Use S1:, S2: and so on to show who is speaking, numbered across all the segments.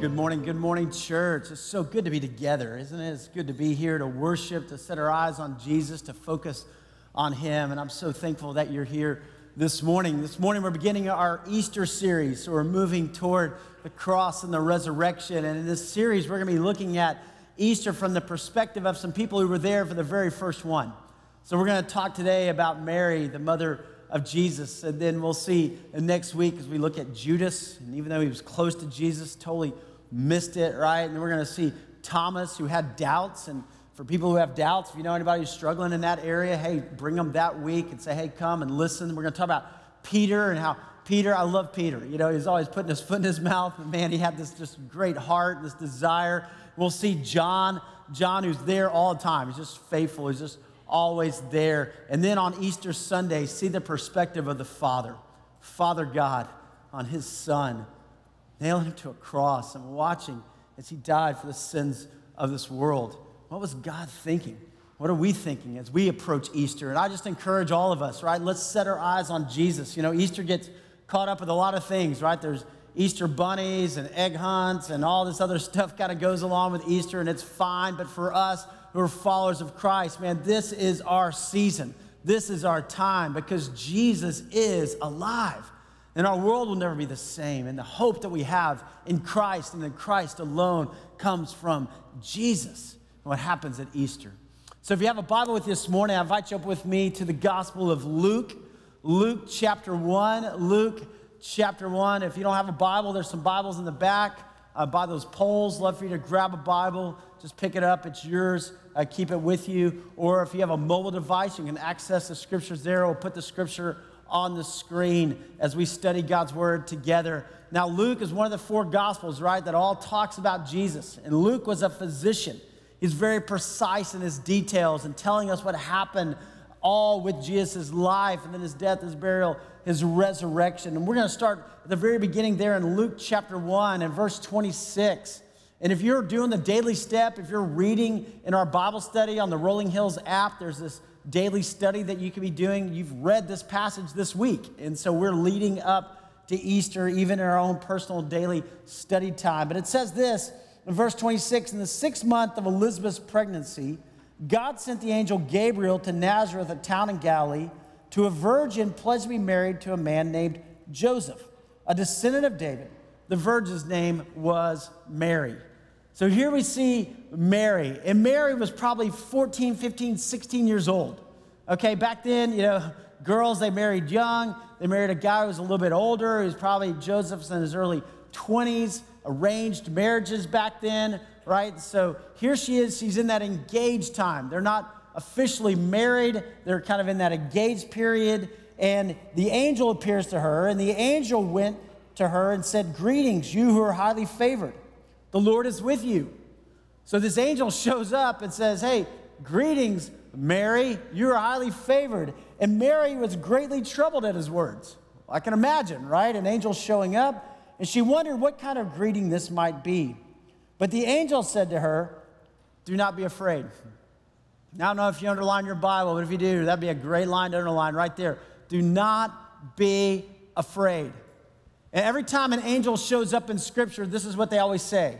S1: Good morning, good morning, church. It's so good to be together, isn't it? It's good to be here to worship, to set our eyes on Jesus, to focus on Him. And I'm so thankful that you're here this morning. This morning, we're beginning our Easter series. So we're moving toward the cross and the resurrection. And in this series, we're going to be looking at Easter from the perspective of some people who were there for the very first one. So we're going to talk today about Mary, the mother of Jesus. And then we'll see next week as we look at Judas. And even though he was close to Jesus, totally missed it, right? And we're going to see Thomas, who had doubts. And for people who have doubts, if you know anybody who's struggling in that area, hey, bring them that week and say, hey, come and listen. We're going to talk about Peter and how Peter, I love Peter. You know, he's always putting his foot in his mouth. And man, he had this just great heart, this desire. We'll see John, John, who's there all the time. He's just faithful. He's just always there. And then on Easter Sunday, see the perspective of the Father, Father God, on his Son nailing him to a cross and watching as he died for the sins of this world. What was God thinking? What are we thinking as we approach Easter? And I just encourage all of us, right? Let's set our eyes on Jesus. You know, Easter gets caught up with a lot of things, right? There's Easter bunnies and egg hunts and all this other stuff kind of goes along with Easter, and it's fine. But for us who are followers of Christ, man, this is our season. This is our time because Jesus is alive. And our world will never be the same. And the hope that we have in Christ and in Christ alone comes from Jesus and what happens at Easter. So if you have a Bible with you this morning, I invite you up with me to the Gospel of Luke, Luke chapter 1. Luke chapter 1. If you don't have a Bible, there's some Bibles in the back uh, by those poles. Love for you to grab a Bible, just pick it up, it's yours, uh, keep it with you. Or if you have a mobile device, you can access the scriptures there. We'll put the scripture on the screen as we study God's word together. Now, Luke is one of the four gospels, right, that all talks about Jesus. And Luke was a physician. He's very precise in his details and telling us what happened all with Jesus' life and then his death, his burial, his resurrection. And we're going to start at the very beginning there in Luke chapter 1 and verse 26. And if you're doing the daily step, if you're reading in our Bible study on the Rolling Hills app, there's this daily study that you could be doing. You've read this passage this week. And so we're leading up to Easter, even in our own personal daily study time. But it says this in verse 26 In the sixth month of Elizabeth's pregnancy, God sent the angel Gabriel to Nazareth, a town in Galilee, to a virgin pledged to be married to a man named Joseph, a descendant of David. The virgin's name was Mary. So here we see Mary, and Mary was probably 14, 15, 16 years old. Okay, back then, you know, girls, they married young. They married a guy who was a little bit older. Was probably Joseph's in his early 20s, arranged marriages back then, right? So here she is. She's in that engaged time. They're not officially married, they're kind of in that engaged period. And the angel appears to her, and the angel went to her and said, Greetings, you who are highly favored. The Lord is with you. So this angel shows up and says, Hey, greetings, Mary. You are highly favored. And Mary was greatly troubled at his words. I can imagine, right? An angel showing up. And she wondered what kind of greeting this might be. But the angel said to her, Do not be afraid. Now, I don't know if you underline your Bible, but if you do, that'd be a great line to underline right there. Do not be afraid. And every time an angel shows up in Scripture, this is what they always say,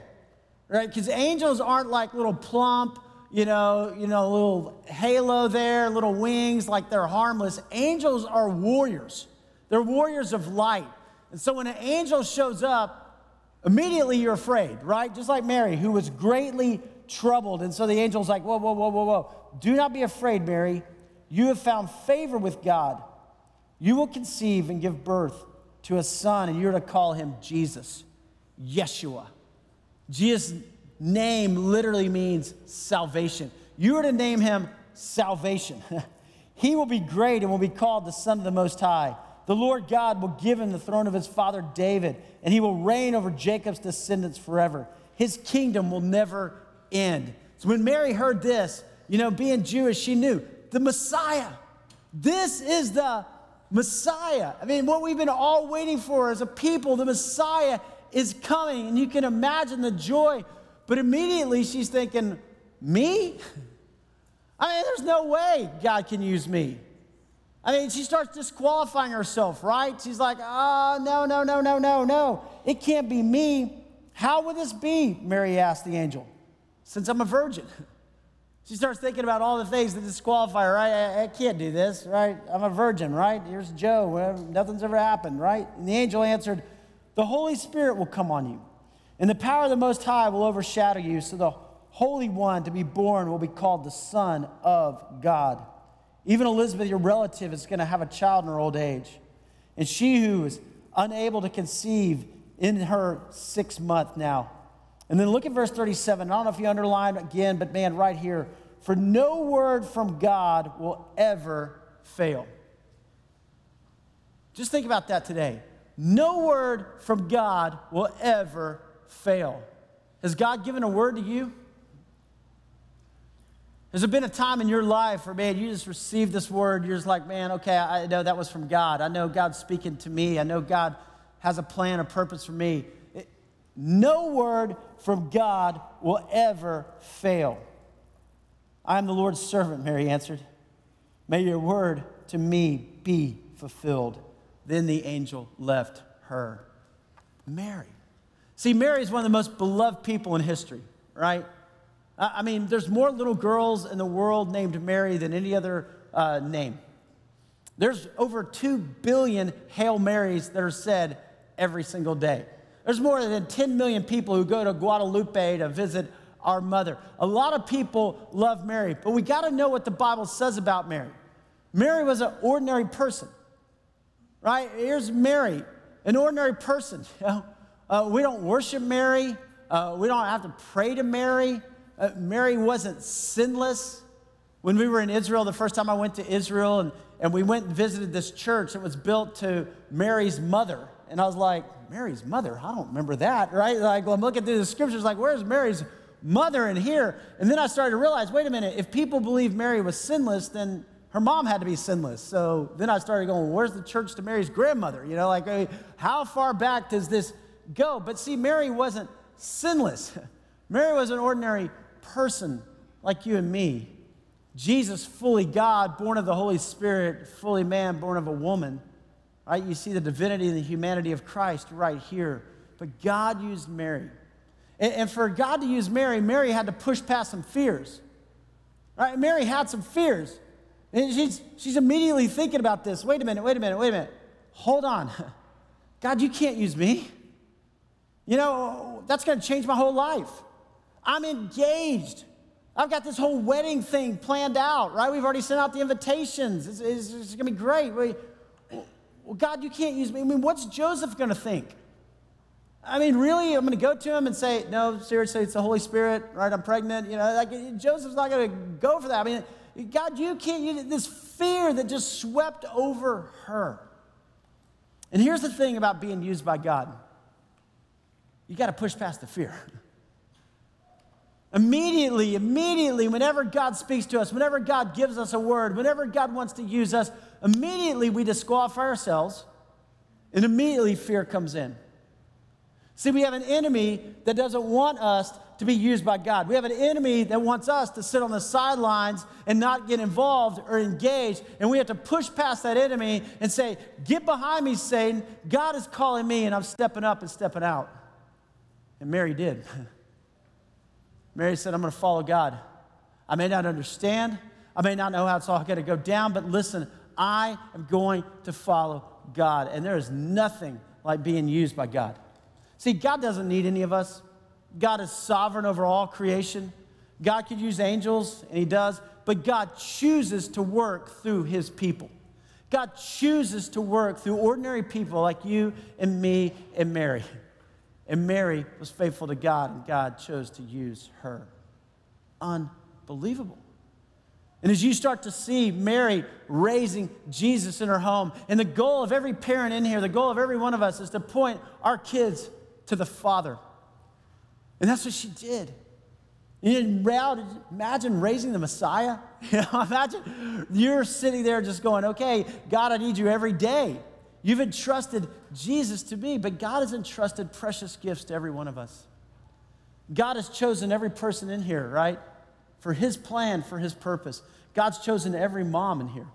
S1: right? Because angels aren't like little plump, you know, you know, little halo there, little wings, like they're harmless. Angels are warriors. They're warriors of light. And so when an angel shows up, immediately you're afraid, right? Just like Mary, who was greatly troubled. And so the angel's like, whoa, whoa, whoa, whoa, whoa. Do not be afraid, Mary. You have found favor with God. You will conceive and give birth to a son, and you're to call him Jesus, Yeshua. Jesus' name literally means salvation. You are to name him salvation. he will be great and will be called the Son of the Most High. The Lord God will give him the throne of his father David, and he will reign over Jacob's descendants forever. His kingdom will never end. So when Mary heard this, you know, being Jewish, she knew the Messiah. This is the Messiah. I mean, what we've been all waiting for as a people, the Messiah is coming. And you can imagine the joy. But immediately she's thinking, Me? I mean, there's no way God can use me. I mean, she starts disqualifying herself, right? She's like, Oh, no, no, no, no, no, no. It can't be me. How would this be? Mary asked the angel, since I'm a virgin. She starts thinking about all the things that disqualify her, right? I, I, can't do this, right? I'm a virgin, right? Here's Joe. Nothing's ever happened, right? And the angel answered, The Holy Spirit will come on you, and the power of the Most High will overshadow you, so the Holy One to be born will be called the Son of God. Even Elizabeth, your relative, is going to have a child in her old age. And she who is unable to conceive in her sixth month now. And then look at verse 37. I don't know if you underline again, but man, right here. For no word from God will ever fail. Just think about that today. No word from God will ever fail. Has God given a word to you? Has there been a time in your life where, man, you just received this word? You're just like, man, okay, I know that was from God. I know God's speaking to me. I know God has a plan, a purpose for me. It, no word from God will ever fail. I am the Lord's servant, Mary answered. May your word to me be fulfilled. Then the angel left her. Mary. See, Mary is one of the most beloved people in history, right? I mean, there's more little girls in the world named Mary than any other uh, name. There's over 2 billion Hail Marys that are said every single day. There's more than 10 million people who go to Guadalupe to visit our mother. A lot of people love Mary, but we got to know what the Bible says about Mary. Mary was an ordinary person, right? Here's Mary, an ordinary person. You know? uh, we don't worship Mary, uh, we don't have to pray to Mary. Uh, Mary wasn't sinless. When we were in Israel, the first time I went to Israel, and, and we went and visited this church, it was built to Mary's mother. And I was like, Mary's mother? I don't remember that, right? Like, I'm looking through the scriptures, like, where's Mary's mother in here? And then I started to realize, wait a minute, if people believe Mary was sinless, then her mom had to be sinless. So then I started going, where's the church to Mary's grandmother? You know, like, how far back does this go? But see, Mary wasn't sinless. Mary was an ordinary person like you and me. Jesus, fully God, born of the Holy Spirit, fully man, born of a woman. Right? You see the divinity and the humanity of Christ right here. But God used Mary. And, and for God to use Mary, Mary had to push past some fears. Right? Mary had some fears. And she's, she's immediately thinking about this. Wait a minute, wait a minute, wait a minute. Hold on. God, you can't use me. You know, that's going to change my whole life. I'm engaged. I've got this whole wedding thing planned out, right? We've already sent out the invitations. It's, it's, it's going to be great. We, well, God, you can't use me. I mean, what's Joseph going to think? I mean, really, I'm going to go to him and say, no, seriously, it's the Holy Spirit, right? I'm pregnant. You know, like Joseph's not going to go for that. I mean, God, you can't use this fear that just swept over her. And here's the thing about being used by God you got to push past the fear. Immediately, immediately, whenever God speaks to us, whenever God gives us a word, whenever God wants to use us, immediately we disqualify ourselves and immediately fear comes in. See, we have an enemy that doesn't want us to be used by God. We have an enemy that wants us to sit on the sidelines and not get involved or engaged. And we have to push past that enemy and say, Get behind me, Satan. God is calling me, and I'm stepping up and stepping out. And Mary did. Mary said, I'm going to follow God. I may not understand, I may not know how it's all going to go down, but listen, I am going to follow God. And there is nothing like being used by God. See, God doesn't need any of us. God is sovereign over all creation. God could use angels, and He does, but God chooses to work through His people. God chooses to work through ordinary people like you and me and Mary. And Mary was faithful to God, and God chose to use her. Unbelievable. And as you start to see Mary raising Jesus in her home, and the goal of every parent in here, the goal of every one of us is to point our kids to the Father. And that's what she did. You imagine raising the Messiah? You know, imagine you're sitting there just going, okay, God, I need you every day. You've entrusted Jesus to me, but God has entrusted precious gifts to every one of us. God has chosen every person in here, right? For his plan, for his purpose. God's chosen every mom in here.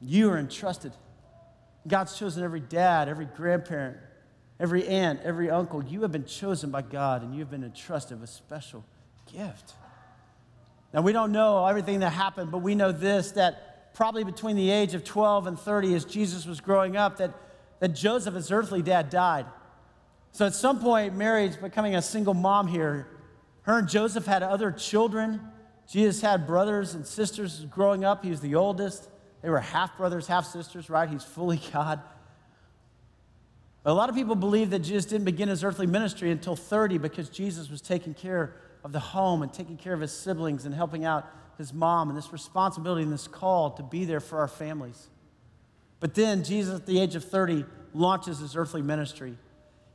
S1: You are entrusted. God's chosen every dad, every grandparent, every aunt, every uncle, you have been chosen by God and you have been entrusted with a special gift. Now, we don't know everything that happened, but we know this that probably between the age of 12 and 30, as Jesus was growing up, that, that Joseph, his earthly dad, died. So at some point, Mary's becoming a single mom here. Her and Joseph had other children. Jesus had brothers and sisters growing up. He was the oldest. They were half brothers, half sisters, right? He's fully God. A lot of people believe that Jesus didn't begin his earthly ministry until 30 because Jesus was taking care of the home and taking care of his siblings and helping out his mom and this responsibility and this call to be there for our families. But then Jesus, at the age of 30, launches his earthly ministry.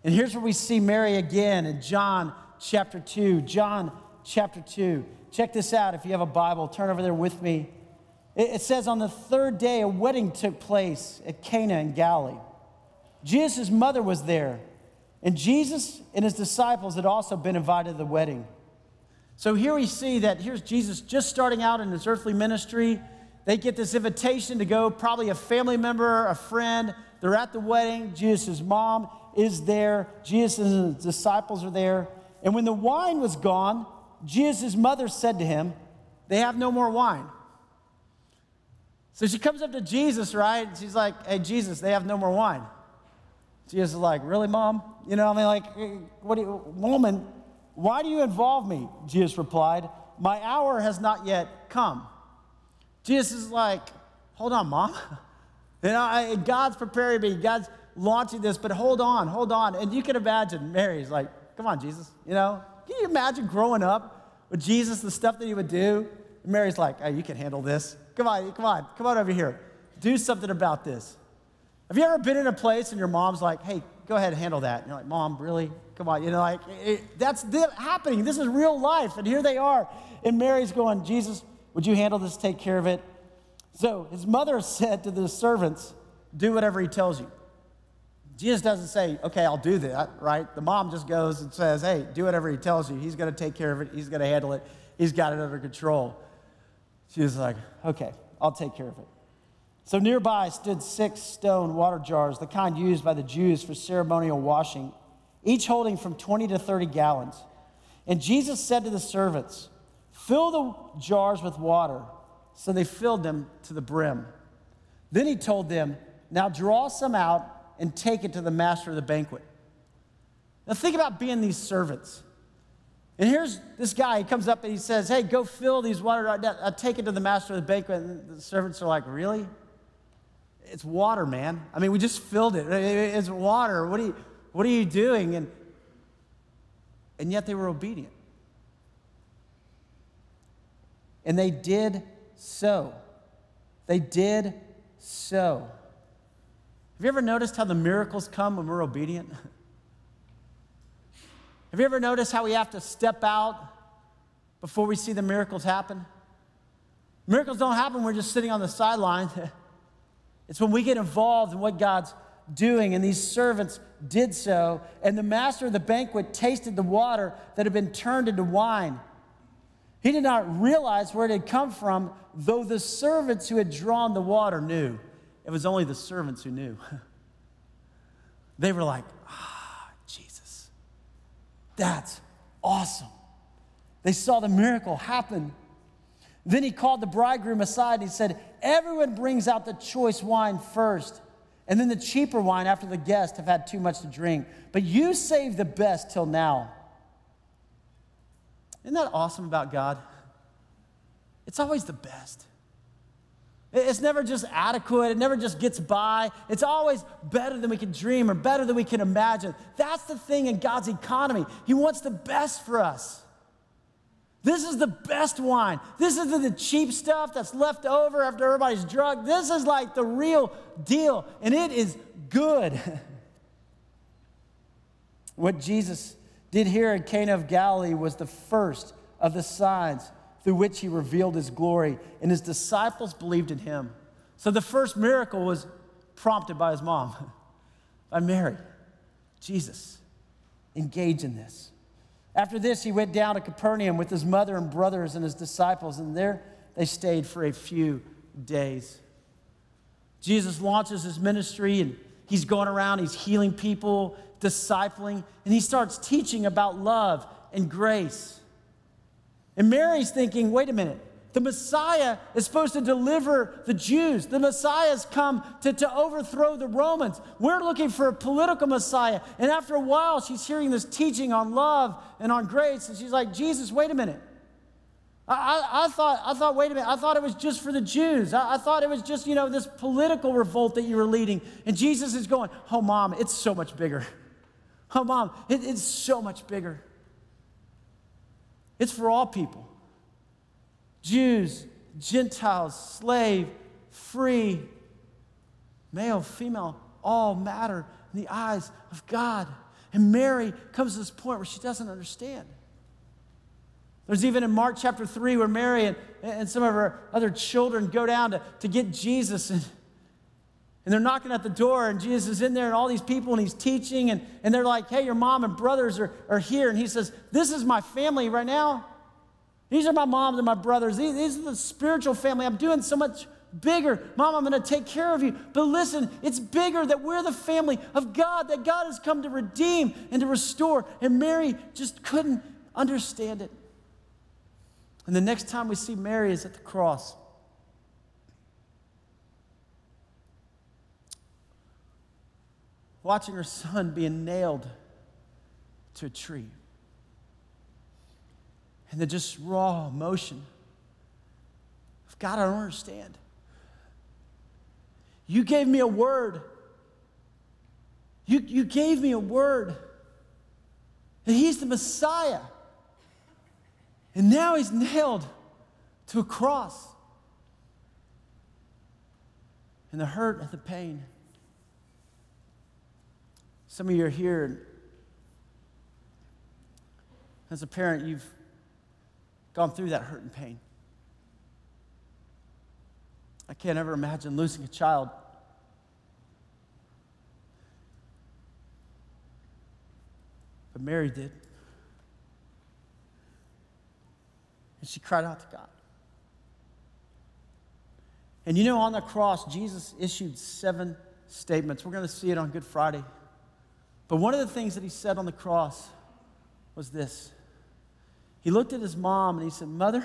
S1: And here's where we see Mary again in John chapter 2. John chapter 2. Check this out if you have a Bible, turn over there with me. It says, On the third day, a wedding took place at Cana in Galilee. Jesus' mother was there, and Jesus and his disciples had also been invited to the wedding. So here we see that here's Jesus just starting out in his earthly ministry. They get this invitation to go, probably a family member, a friend. They're at the wedding. Jesus' mom is there. Jesus and his disciples are there. And when the wine was gone, Jesus' mother said to him, They have no more wine. So she comes up to Jesus, right? She's like, Hey, Jesus, they have no more wine. Jesus is like, Really, mom? You know, I mean, like, what do you, woman, why do you involve me? Jesus replied, My hour has not yet come. Jesus is like, Hold on, mom. You know, I, God's preparing me. God's launching this, but hold on, hold on. And you can imagine Mary's like, Come on, Jesus. You know, can you imagine growing up with Jesus, the stuff that he would do? And Mary's like, Hey, you can handle this. Come on, come on, come on over here. Do something about this. Have you ever been in a place and your mom's like, Hey, go ahead and handle that? And you're like, Mom, really? Come on. You know, like, it, that's happening. This is real life. And here they are. And Mary's going, Jesus, would you handle this, take care of it? So his mother said to the servants, Do whatever he tells you. Jesus doesn't say, Okay, I'll do that, right? The mom just goes and says, Hey, do whatever he tells you. He's going to take care of it, he's going to handle it, he's got it under control. She was like, Okay, I'll take care of it. So nearby stood six stone water jars, the kind used by the Jews for ceremonial washing each holding from 20 to 30 gallons. And Jesus said to the servants, Fill the jars with water. So they filled them to the brim. Then he told them, Now draw some out and take it to the master of the banquet. Now think about being these servants. And here's this guy, he comes up and he says, Hey, go fill these water, I'll uh, take it to the master of the banquet. And the servants are like, Really? It's water, man. I mean, we just filled it. It's water. What do you, what are you doing? And, and yet they were obedient. And they did so. They did so. Have you ever noticed how the miracles come when we're obedient? Have you ever noticed how we have to step out before we see the miracles happen? Miracles don't happen we're just sitting on the sideline. It's when we get involved in what God's doing, and these servants did so. And the master of the banquet tasted the water that had been turned into wine. He did not realize where it had come from, though the servants who had drawn the water knew. It was only the servants who knew. they were like, ah, Jesus, that's awesome. They saw the miracle happen. Then he called the bridegroom aside and he said, Everyone brings out the choice wine first and then the cheaper wine after the guests have had too much to drink. But you save the best till now. Isn't that awesome about God? It's always the best. It's never just adequate. It never just gets by. It's always better than we can dream or better than we can imagine. That's the thing in God's economy. He wants the best for us. This is the best wine. This is the cheap stuff that's left over after everybody's drunk. This is like the real deal, and it is good. what Jesus did here at Cana of Galilee was the first of the signs through which he revealed his glory, and his disciples believed in him. So the first miracle was prompted by his mom, by Mary. Jesus, engage in this. After this, he went down to Capernaum with his mother and brothers and his disciples, and there they stayed for a few days. Jesus launches his ministry, and he's going around, he's healing people, discipling, and he starts teaching about love and grace. And Mary's thinking, wait a minute, the Messiah is supposed to deliver the Jews. The Messiah's come to, to overthrow the Romans. We're looking for a political Messiah. And after a while, she's hearing this teaching on love and on grace. And she's like, Jesus, wait a minute. I, I, I thought, I thought, wait a minute, I thought it was just for the Jews. I, I thought it was just, you know, this political revolt that you were leading. And Jesus is going, oh, mom, it's so much bigger. Oh, mom, it, it's so much bigger. It's for all people. Jews, Gentiles, slave, free, male, female, all matter in the eyes of God. And Mary comes to this point where she doesn't understand. There's even in Mark chapter 3 where Mary and, and some of her other children go down to, to get Jesus. And, and they're knocking at the door, and Jesus is in there, and all these people, and he's teaching. And, and they're like, Hey, your mom and brothers are, are here. And he says, This is my family right now. These are my moms and my brothers. These, these are the spiritual family. I'm doing so much bigger. Mom, I'm going to take care of you. But listen, it's bigger that we're the family of God, that God has come to redeem and to restore. And Mary just couldn't understand it. And the next time we see Mary is at the cross. Watching her son being nailed to a tree and the just raw emotion of God, I don't understand. You gave me a word. You, you gave me a word that He's the Messiah. And now He's nailed to a cross. And the hurt and the pain. Some of you are here. As a parent, you've gone through that hurt and pain. I can't ever imagine losing a child. But Mary did. And she cried out to God. And you know, on the cross, Jesus issued seven statements. We're going to see it on Good Friday. But one of the things that he said on the cross was this he looked at his mom and he said, Mother,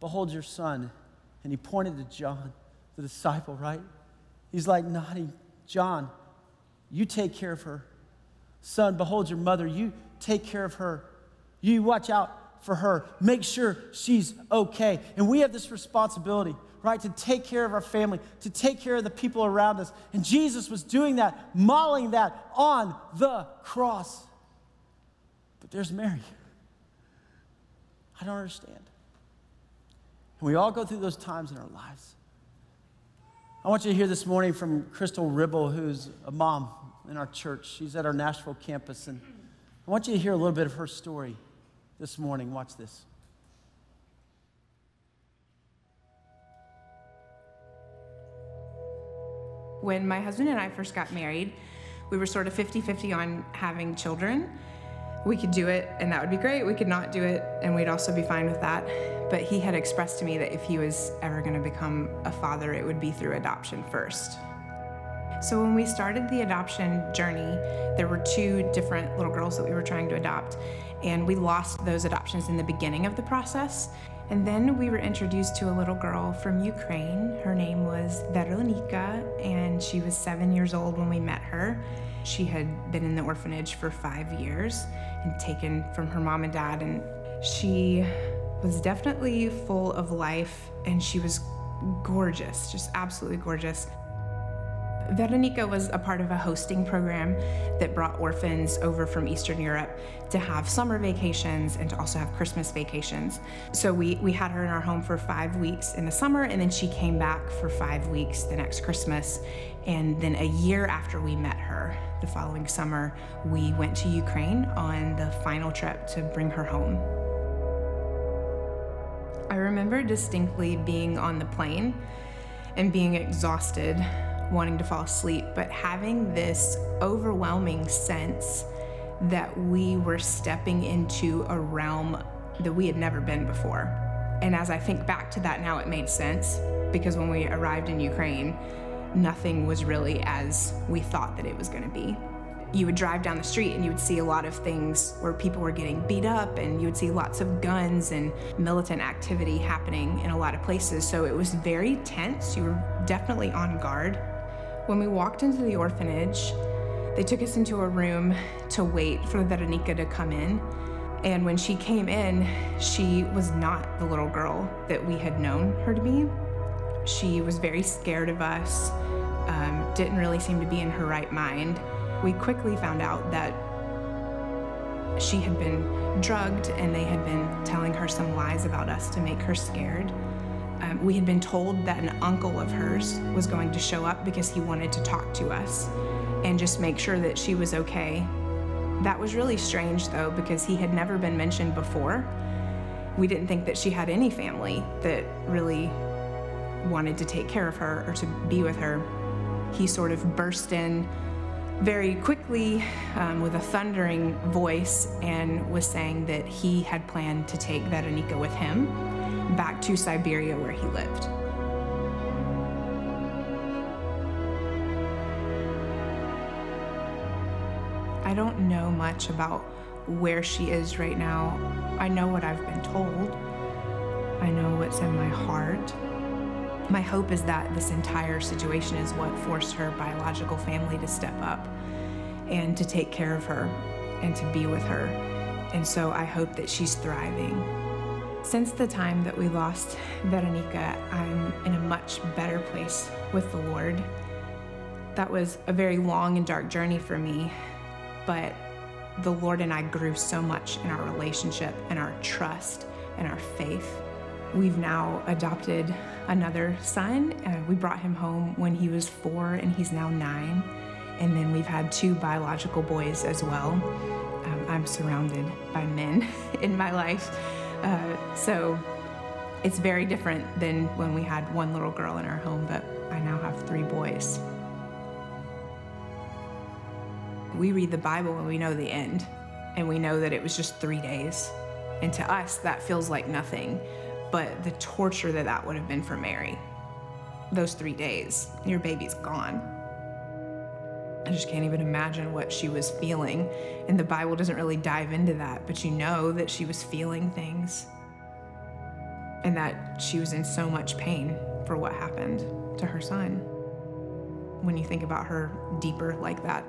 S1: behold your son. And he pointed to John, the disciple, right? He's like, Naughty, John, you take care of her. Son, behold your mother. You take care of her. You watch out for her. Make sure she's okay. And we have this responsibility, right, to take care of our family, to take care of the people around us. And Jesus was doing that, modeling that on the cross. But there's Mary. I don't understand. And we all go through those times in our lives. I want you to hear this morning from Crystal Ribble, who's a mom in our church. She's at our Nashville campus. And I want you to hear a little bit of her story this morning. Watch this.
S2: When my husband and I first got married, we were sort of 50 50 on having children we could do it and that would be great. We could not do it and we'd also be fine with that. But he had expressed to me that if he was ever going to become a father, it would be through adoption first. So when we started the adoption journey, there were two different little girls that we were trying to adopt, and we lost those adoptions in the beginning of the process. And then we were introduced to a little girl from Ukraine. Her name was Veronika, and she was seven years old when we met her. She had been in the orphanage for five years and taken from her mom and dad, and she was definitely full of life and she was gorgeous, just absolutely gorgeous. Veronika was a part of a hosting program that brought orphans over from Eastern Europe to have summer vacations and to also have Christmas vacations. So we, we had her in our home for five weeks in the summer, and then she came back for five weeks the next Christmas. And then a year after we met her, the following summer, we went to Ukraine on the final trip to bring her home. I remember distinctly being on the plane and being exhausted wanting to fall asleep, but having this overwhelming sense that we were stepping into a realm that we had never been before. And as I think back to that now, it made sense because when we arrived in Ukraine, nothing was really as we thought that it was going to be. you would drive down the street and you would see a lot of things where people were getting beat up and you would see lots of guns and militant activity happening in a lot of places. So it was very tense. You were definitely on guard. When we walked into the orphanage, they took us into a room to wait for Veronica to come in. And when she came in, she was not the little girl that we had known her to be. She was very scared of us, um, didn't really seem to be in her right mind. We quickly found out that she had been drugged and they had been telling her some lies about us to make her scared. Um, we had been told that an uncle of hers was going to show up because he wanted to talk to us and just make sure that she was okay. That was really strange though, because he had never been mentioned before. We didn't think that she had any family that really wanted to take care of her or to be with her. He sort of burst in very quickly um, with a thundering voice and was saying that he had planned to take Veronica with him back to Siberia where he lived. I don't know much about where she is right now. I know what I've been told. I know what's in my heart. My hope is that this entire situation is what forced her biological family to step up and to take care of her and to be with her. And so I hope that she's thriving. Since the time that we lost Veronica, I'm in a much better place with the Lord. That was a very long and dark journey for me, but the Lord and I grew so much in our relationship and our trust and our faith. We've now adopted another son. Uh, we brought him home when he was four, and he's now nine. And then we've had two biological boys as well. Um, I'm surrounded by men in my life. Uh, so it's very different than when we had one little girl in our home, but I now have three boys. We read the Bible and we know the end, and we know that it was just three days. And to us, that feels like nothing but the torture that that would have been for Mary. Those three days, your baby's gone. I just can't even imagine what she was feeling. And the Bible doesn't really dive into that, but you know that she was feeling things and that she was in so much pain for what happened to her son. When you think about her deeper like that,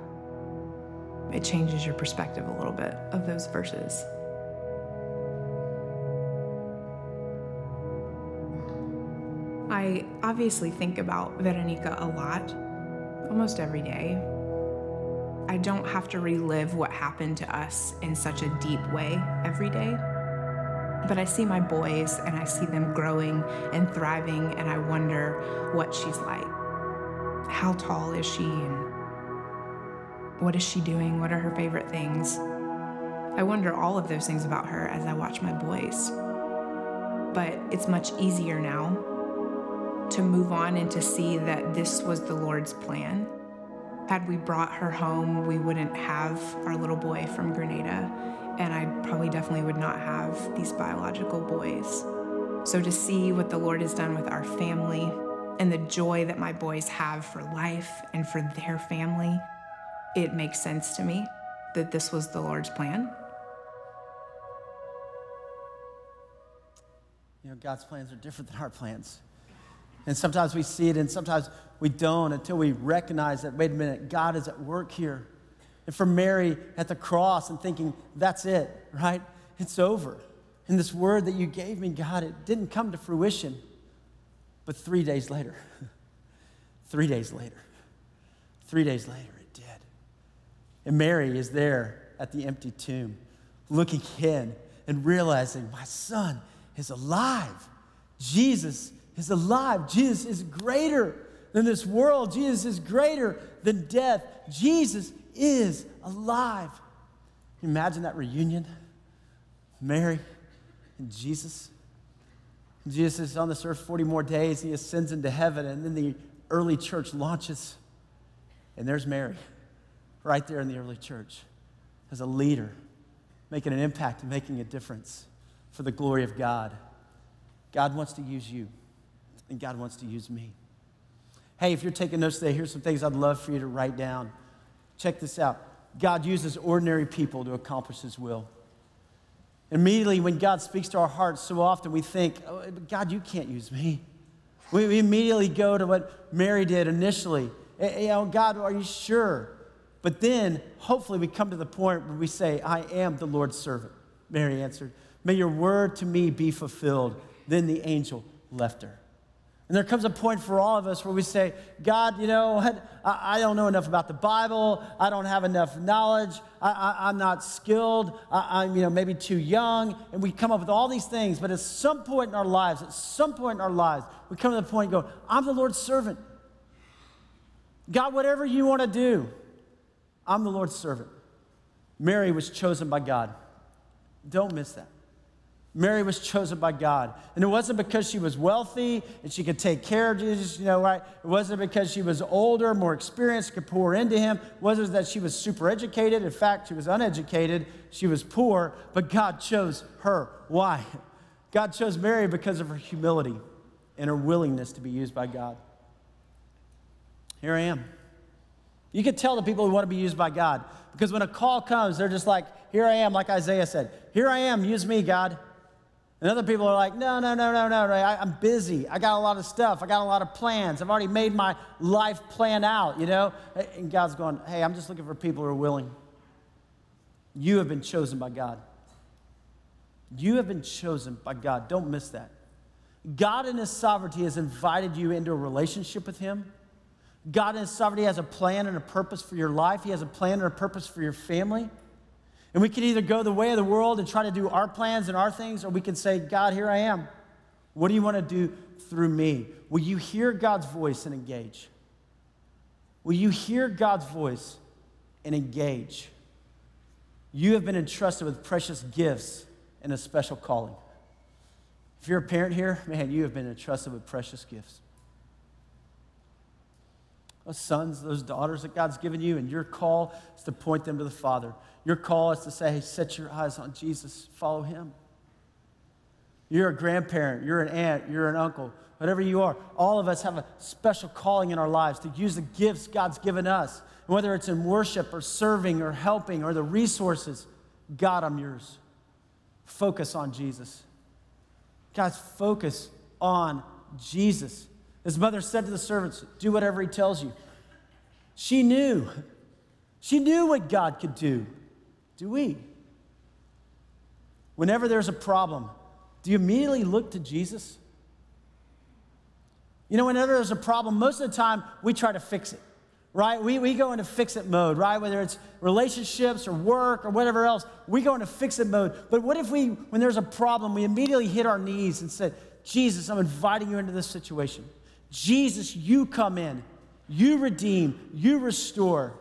S2: it changes your perspective a little bit of those verses. I obviously think about Veronica a lot, almost every day. I don't have to relive what happened to us in such a deep way every day. But I see my boys and I see them growing and thriving, and I wonder what she's like. How tall is she? And what is she doing? What are her favorite things? I wonder all of those things about her as I watch my boys. But it's much easier now to move on and to see that this was the Lord's plan. Had we brought her home, we wouldn't have our little boy from Grenada, and I probably definitely would not have these biological boys. So to see what the Lord has done with our family and the joy that my boys have for life and for their family, it makes sense to me that this was the Lord's plan.
S1: You know, God's plans are different than our plans. And sometimes we see it and sometimes we don't until we recognize that, wait a minute, God is at work here. And for Mary at the cross and thinking, that's it, right? It's over. And this word that you gave me, God, it didn't come to fruition. But three days later, three days later, three days later, it did. And Mary is there at the empty tomb, looking in and realizing, my son is alive. Jesus is alive. Jesus is greater than this world. Jesus is greater than death. Jesus is alive. Can you imagine that reunion? Mary and Jesus. Jesus is on this earth 40 more days. He ascends into heaven, and then the early church launches. And there's Mary, right there in the early church, as a leader, making an impact and making a difference for the glory of God. God wants to use you and God wants to use me. Hey, if you're taking notes today, here's some things I'd love for you to write down. Check this out God uses ordinary people to accomplish his will. Immediately, when God speaks to our hearts, so often we think, oh, God, you can't use me. We, immediately go to what Mary did initially. Eh, eh, you know, God, are you sure? But then, hopefully, we come to the point where we say, I am the Lord's servant. Mary answered, May your word to me be fulfilled. Then the angel left her. And there comes a point for all of us where we say, God, you know, I, I don't know enough about the Bible. I don't have enough knowledge. I, am not skilled. I, I'm, you know, maybe too young. And we come up with all these things. But at some point in our lives, at some point in our lives, we come to the point and go, I'm the Lord's servant. God, whatever you want to do, I'm the Lord's servant. Mary was chosen by God. Don't miss that. Mary was chosen by God. And it wasn't because she was wealthy and she could take care of Jesus, you know, right? It wasn't because she was older, more experienced, could pour into him. It wasn't that she was super educated. In fact, she was uneducated. She was poor, but God chose her. Why? God chose Mary because of her humility and her willingness to be used by God. Here I am. You can tell the people who want to be used by God because when a call comes, they're just like, Here I am, like Isaiah said, Here I am, use me, God. And other people are like, no, no, no, no, no, no. I, am busy. I got a lot of stuff. I got a lot of plans. I've already made my life plan out, you know? And God's going, hey, I'm just looking for people who are willing. You have been chosen by God. You have been chosen by God. Don't miss that. God in His sovereignty has invited you into a relationship with Him. God in His sovereignty has a plan and a purpose for your life, He has a plan and a purpose for your family. And we can either go the way of the world and try to do our plans and our things, or we can say, God, here I am. What do you want to do through me? Will you hear God's voice and engage? Will you hear God's voice and engage? You have been entrusted with precious gifts and a special calling. If you're a parent here, man, you have been entrusted with precious gifts. Those sons, those daughters that God's given you, and your call is to point them to the Father. Your call is to say, hey, set your eyes on Jesus, follow him. You're a grandparent, you're an aunt, you're an uncle, whatever you are. All of us have a special calling in our lives to use the gifts God's given us. whether it's in worship or serving or helping or the resources, God, I'm yours. Focus on Jesus. Guys, focus on Jesus. His mother said to the servants, Do whatever he tells you. She knew. She knew what God could do. Do we? Whenever there's a problem, do you immediately look to Jesus? You know, whenever there's a problem, most of the time we try to fix it, right? We, we go into fix it mode, right? Whether it's relationships or work or whatever else, we go into fix it mode. But what if we, when there's a problem, we immediately hit our knees and said, Jesus, I'm inviting you into this situation. Jesus, you come in, you redeem, you restore.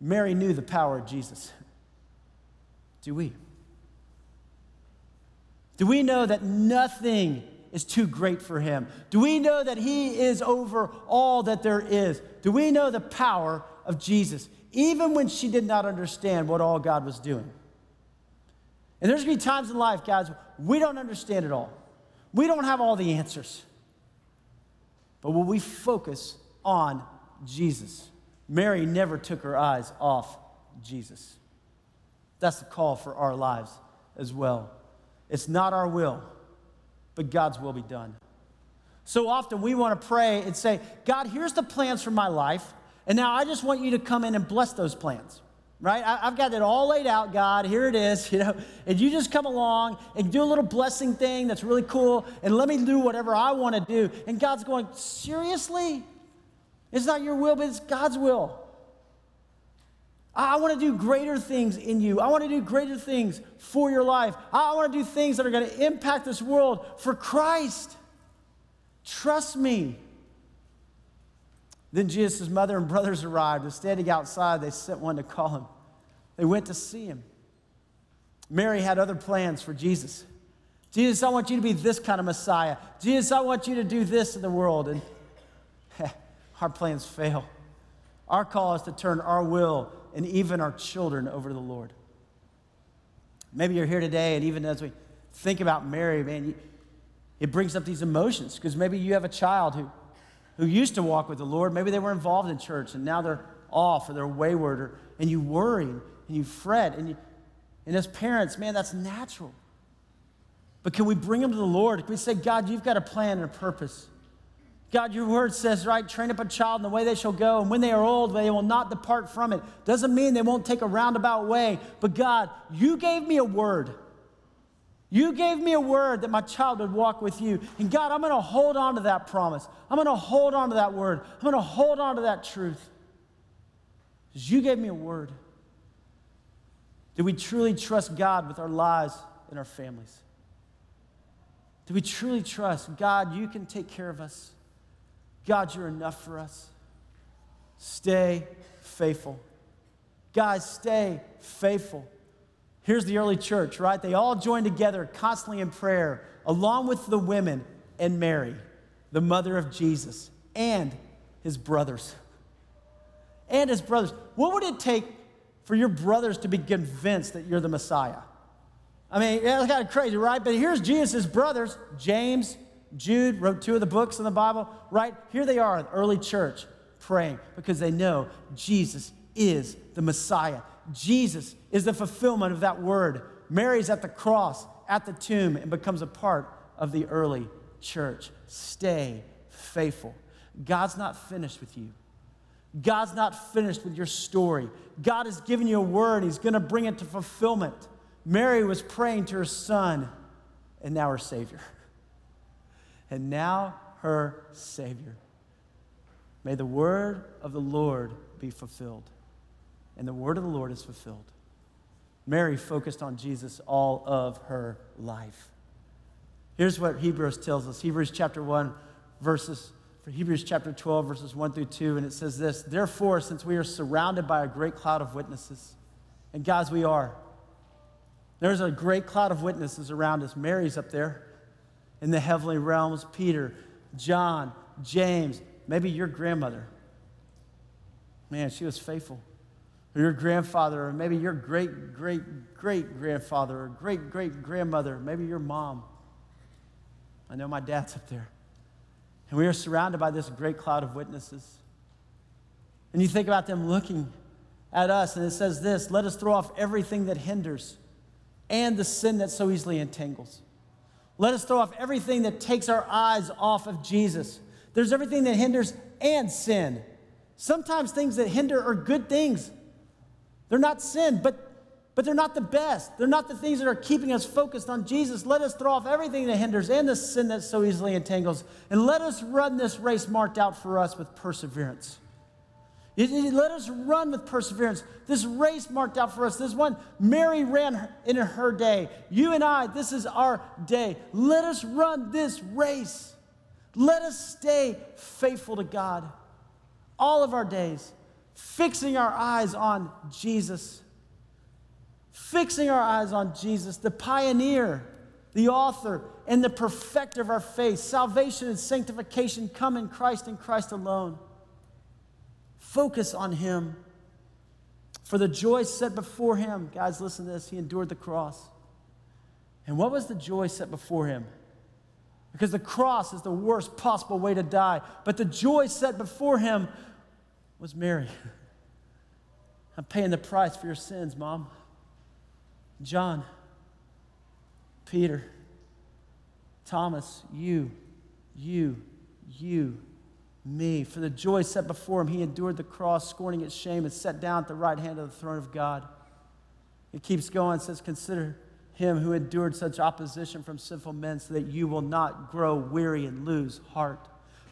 S1: Mary knew the power of Jesus. Do we? Do we know that nothing is too great for him? Do we know that he is over all that there is? Do we know the power of Jesus, even when she did not understand what all God was doing? And there's gonna be times in life, guys, we don't understand it all. We don't have all the answers. But will we focus on Jesus? Mary never took her eyes off Jesus. That's the call for our lives as well. It's not our will, but God's will be done. So often we want to pray and say, God, here's the plans for my life, and now I just want you to come in and bless those plans. Right? I, have got it all laid out, God. Here it is, you know. And you just come along and do a little blessing thing that's really cool, and let me do whatever I want to do. And God's going, seriously? It's not your will, but it's God's will. I want to do greater things in you. I want to do greater things for your life. I want to do things that are going to impact this world for Christ. Trust me. Then Jesus' mother and brothers arrived, and standing outside, they sent one to call him. They went to see him. Mary had other plans for Jesus. Jesus, I want you to be this kind of Messiah. Jesus, I want you to do this in the world. And our plans fail. Our call is to turn our will and even our children over to the Lord. Maybe you're here today, and even as we think about Mary, man, it brings up these emotions because maybe you have a child who, who used to walk with the Lord. Maybe they were involved in church and now they're off or they're wayward. Or, and you worry and you fret. And, you, and as parents, man, that's natural. But can we bring them to the Lord? Can we say, God, you've got a plan and a purpose? God, your word says, right, train up a child in the way they shall go, and when they are old, they will not depart from it. Doesn't mean they won't take a roundabout way, but God, you gave me a word. You gave me a word that my child would walk with you. And God, I'm going to hold on to that promise. I'm going to hold on to that word. I'm going to hold on to that truth. Because you gave me a word. Do we truly trust God with our lives and our families? Do we truly trust God, you can take care of us? God, you're enough for us. Stay faithful. Guys, stay faithful. Here's the early church, right? They all joined together constantly in prayer, along with the women and Mary, the mother of Jesus, and his brothers. And his brothers. What would it take for your brothers to be convinced that you're the Messiah? I mean, it's kind of crazy, right? But here's Jesus' brothers, James, Jude wrote two of the books in the Bible, right? Here they are, the early church, praying because they know Jesus is the Messiah. Jesus is the fulfillment of that word. Mary's at the cross, at the tomb, and becomes a part of the early church. Stay faithful. God's not finished with you. God's not finished with your story. God has given you a word, He's going to bring it to fulfillment. Mary was praying to her son, and now her Savior and now her Savior. May the word of the Lord be fulfilled. And the word of the Lord is fulfilled. Mary focused on Jesus all of her life. Here's what Hebrews tells us Hebrews chapter 1, verses, for Hebrews chapter 12, verses 1 through 2, and it says this Therefore, since we are surrounded by a great cloud of witnesses, and guys, we are, there's a great cloud of witnesses around us. Mary's up there in the heavenly realms Peter, John, James, maybe your grandmother. Man, she was faithful. Or your grandfather, or maybe your great, great, great grandfather, or great, great grandmother, maybe your mom. I know my dad's up there. And we are surrounded by this great cloud of witnesses. And you think about them looking at us, and it says this let us throw off everything that hinders and the sin that so easily entangles. Let us throw off everything that takes our eyes off of Jesus. There's everything that hinders and sin. Sometimes things that hinder are good things. They're not sin, but, but they're not the best. They're not the things that are keeping us focused on Jesus. Let us throw off everything that hinders and the sin that so easily entangles. And let us run this race marked out for us with perseverance. Let us run with perseverance. This race marked out for us, this one Mary ran in her day. You and I, this is our day. Let us run this race. Let us stay faithful to God all of our days, fixing our eyes on Jesus. Fixing our eyes on Jesus, the pioneer, the author, and the perfecter of our faith. Salvation and sanctification come in Christ and Christ alone. Focus on Him. For the joy set before Him, guys, listen to this, He endured the cross. And what was the joy set before Him? Because the cross is the worst possible way to die. But the joy set before Him was Mary. I'm paying the price for your sins, Mom. John, Peter, Thomas, you, you, you, me. For the joy set before him, he endured the cross, scorning its shame, and sat down at the right hand of the throne of God. It keeps going, says, Consider him who endured such opposition from sinful men, so that you will not grow weary and lose heart.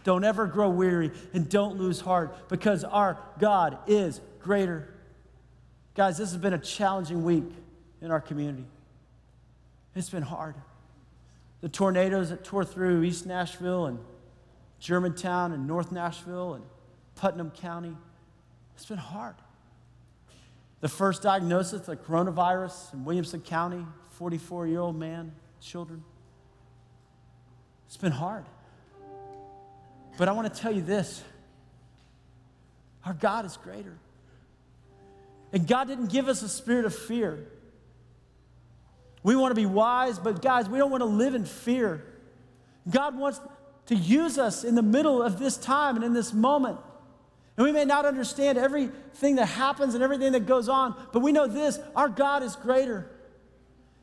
S1: Don't ever grow weary and don't lose heart because our God is greater. Guys, this has been a challenging week in our community. It's been hard. The tornadoes that tore through East Nashville and Germantown and North Nashville and Putnam County. It's been hard. The first diagnosis of coronavirus in Williamson County, 44 year old man, children. It's been hard. But I want to tell you this our God is greater. And God didn't give us a spirit of fear. We want to be wise, but guys, we don't want to live in fear. God wants to use us in the middle of this time and in this moment. And we may not understand everything that happens and everything that goes on, but we know this our God is greater.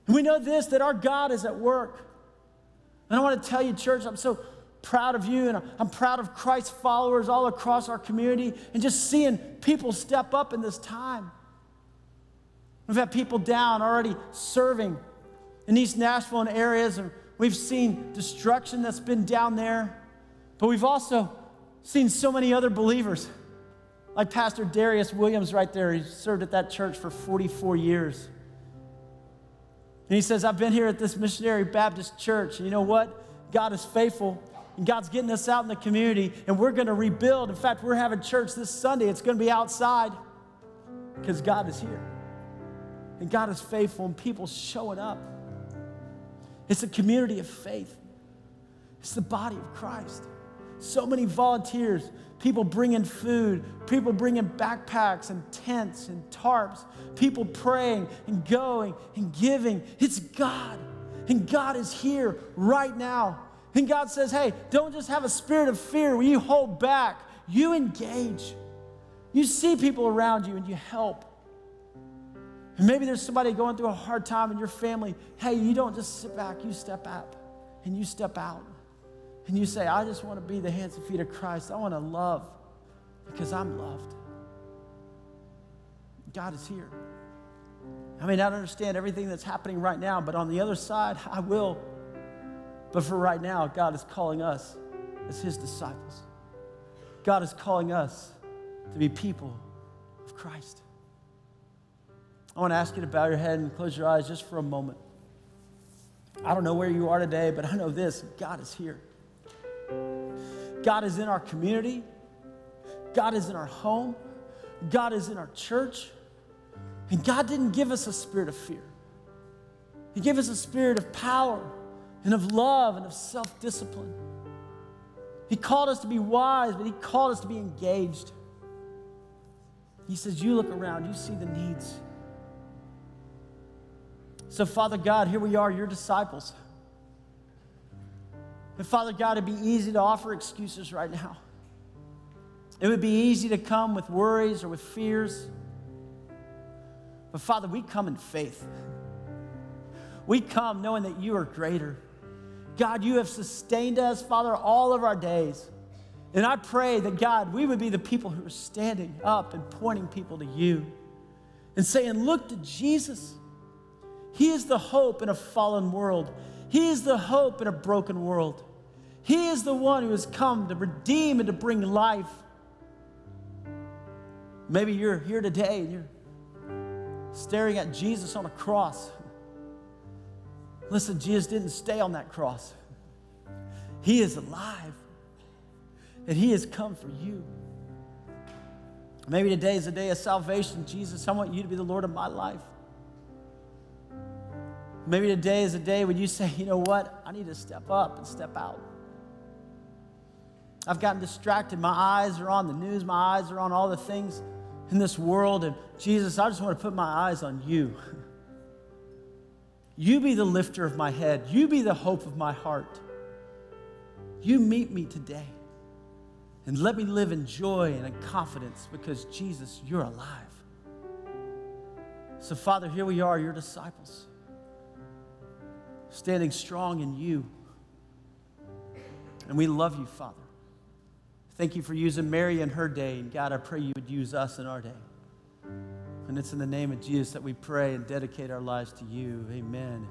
S1: And we know this that our God is at work. And I want to tell you, church, I'm so proud of you and I'm proud of Christ's followers all across our community and just seeing people step up in this time. We've had people down already serving in East Nashville and areas, and we've seen destruction that's been down there. But we've also seen so many other believers, like Pastor Darius Williams right there. He served at that church for 44 years. And he says, I've been here at this missionary Baptist church, and you know what? God is faithful. And God's getting us out in the community, and we're going to rebuild. In fact, we're having church this Sunday. It's going to be outside because God is here. And God is faithful, and people showing up. It's a community of faith, it's the body of Christ. So many volunteers, people bringing food, people bringing backpacks and tents and tarps, people praying and going and giving. It's God. And God is here right now. And God says, hey, don't just have a spirit of fear where you hold back, you engage. You see people around you and you help. And maybe there's somebody going through a hard time in your family. Hey, you don't just sit back, you step up and you step out. And you say, I just want to be the hands and feet of Christ. I want to love because I'm loved. God is here. I may not understand everything that's happening right now, but on the other side, I will. But for right now, God is calling us as His disciples. God is calling us to be people of Christ. I want to ask you to bow your head and close your eyes just for a moment. I don't know where you are today, but I know this God is here. God is in our community, God is in our home, God is in our church. And God didn't give us a spirit of fear, He gave us a spirit of power and of love and of self discipline. He called us to be wise, but He called us to be engaged. He says, You look around, you see the needs. So, Father God, here we are, your disciples. And Father God, it'd be easy to offer excuses right now. It would be easy to come with worries or with fears. But Father, we come in faith. We come knowing that you are greater. God, you have sustained us, Father, all of our days. And I pray that, God, we would be the people who are standing up and pointing people to you and saying, Look to Jesus. He is the hope in a fallen world. He is the hope in a broken world. He is the one who has come to redeem and to bring life. Maybe you're here today and you're staring at Jesus on a cross. Listen, Jesus didn't stay on that cross. He is alive. And He has come for you. Maybe today is a day of salvation. Jesus, I want you to be the Lord of my life. Maybe today is a day when you say, you know what? I need to step up and step out. I've gotten distracted. My eyes are on the news, my eyes are on all the things in this world. And Jesus, I just want to put my eyes on you. You be the lifter of my head, you be the hope of my heart. You meet me today. And let me live in joy and in confidence because Jesus, you're alive. So, Father, here we are, your disciples standing strong in you. And we love you, Father. Thank you for using Mary in her day. And God, I pray you would use us in our day. And it's in the name of Jesus that we pray and dedicate our lives to you. Amen.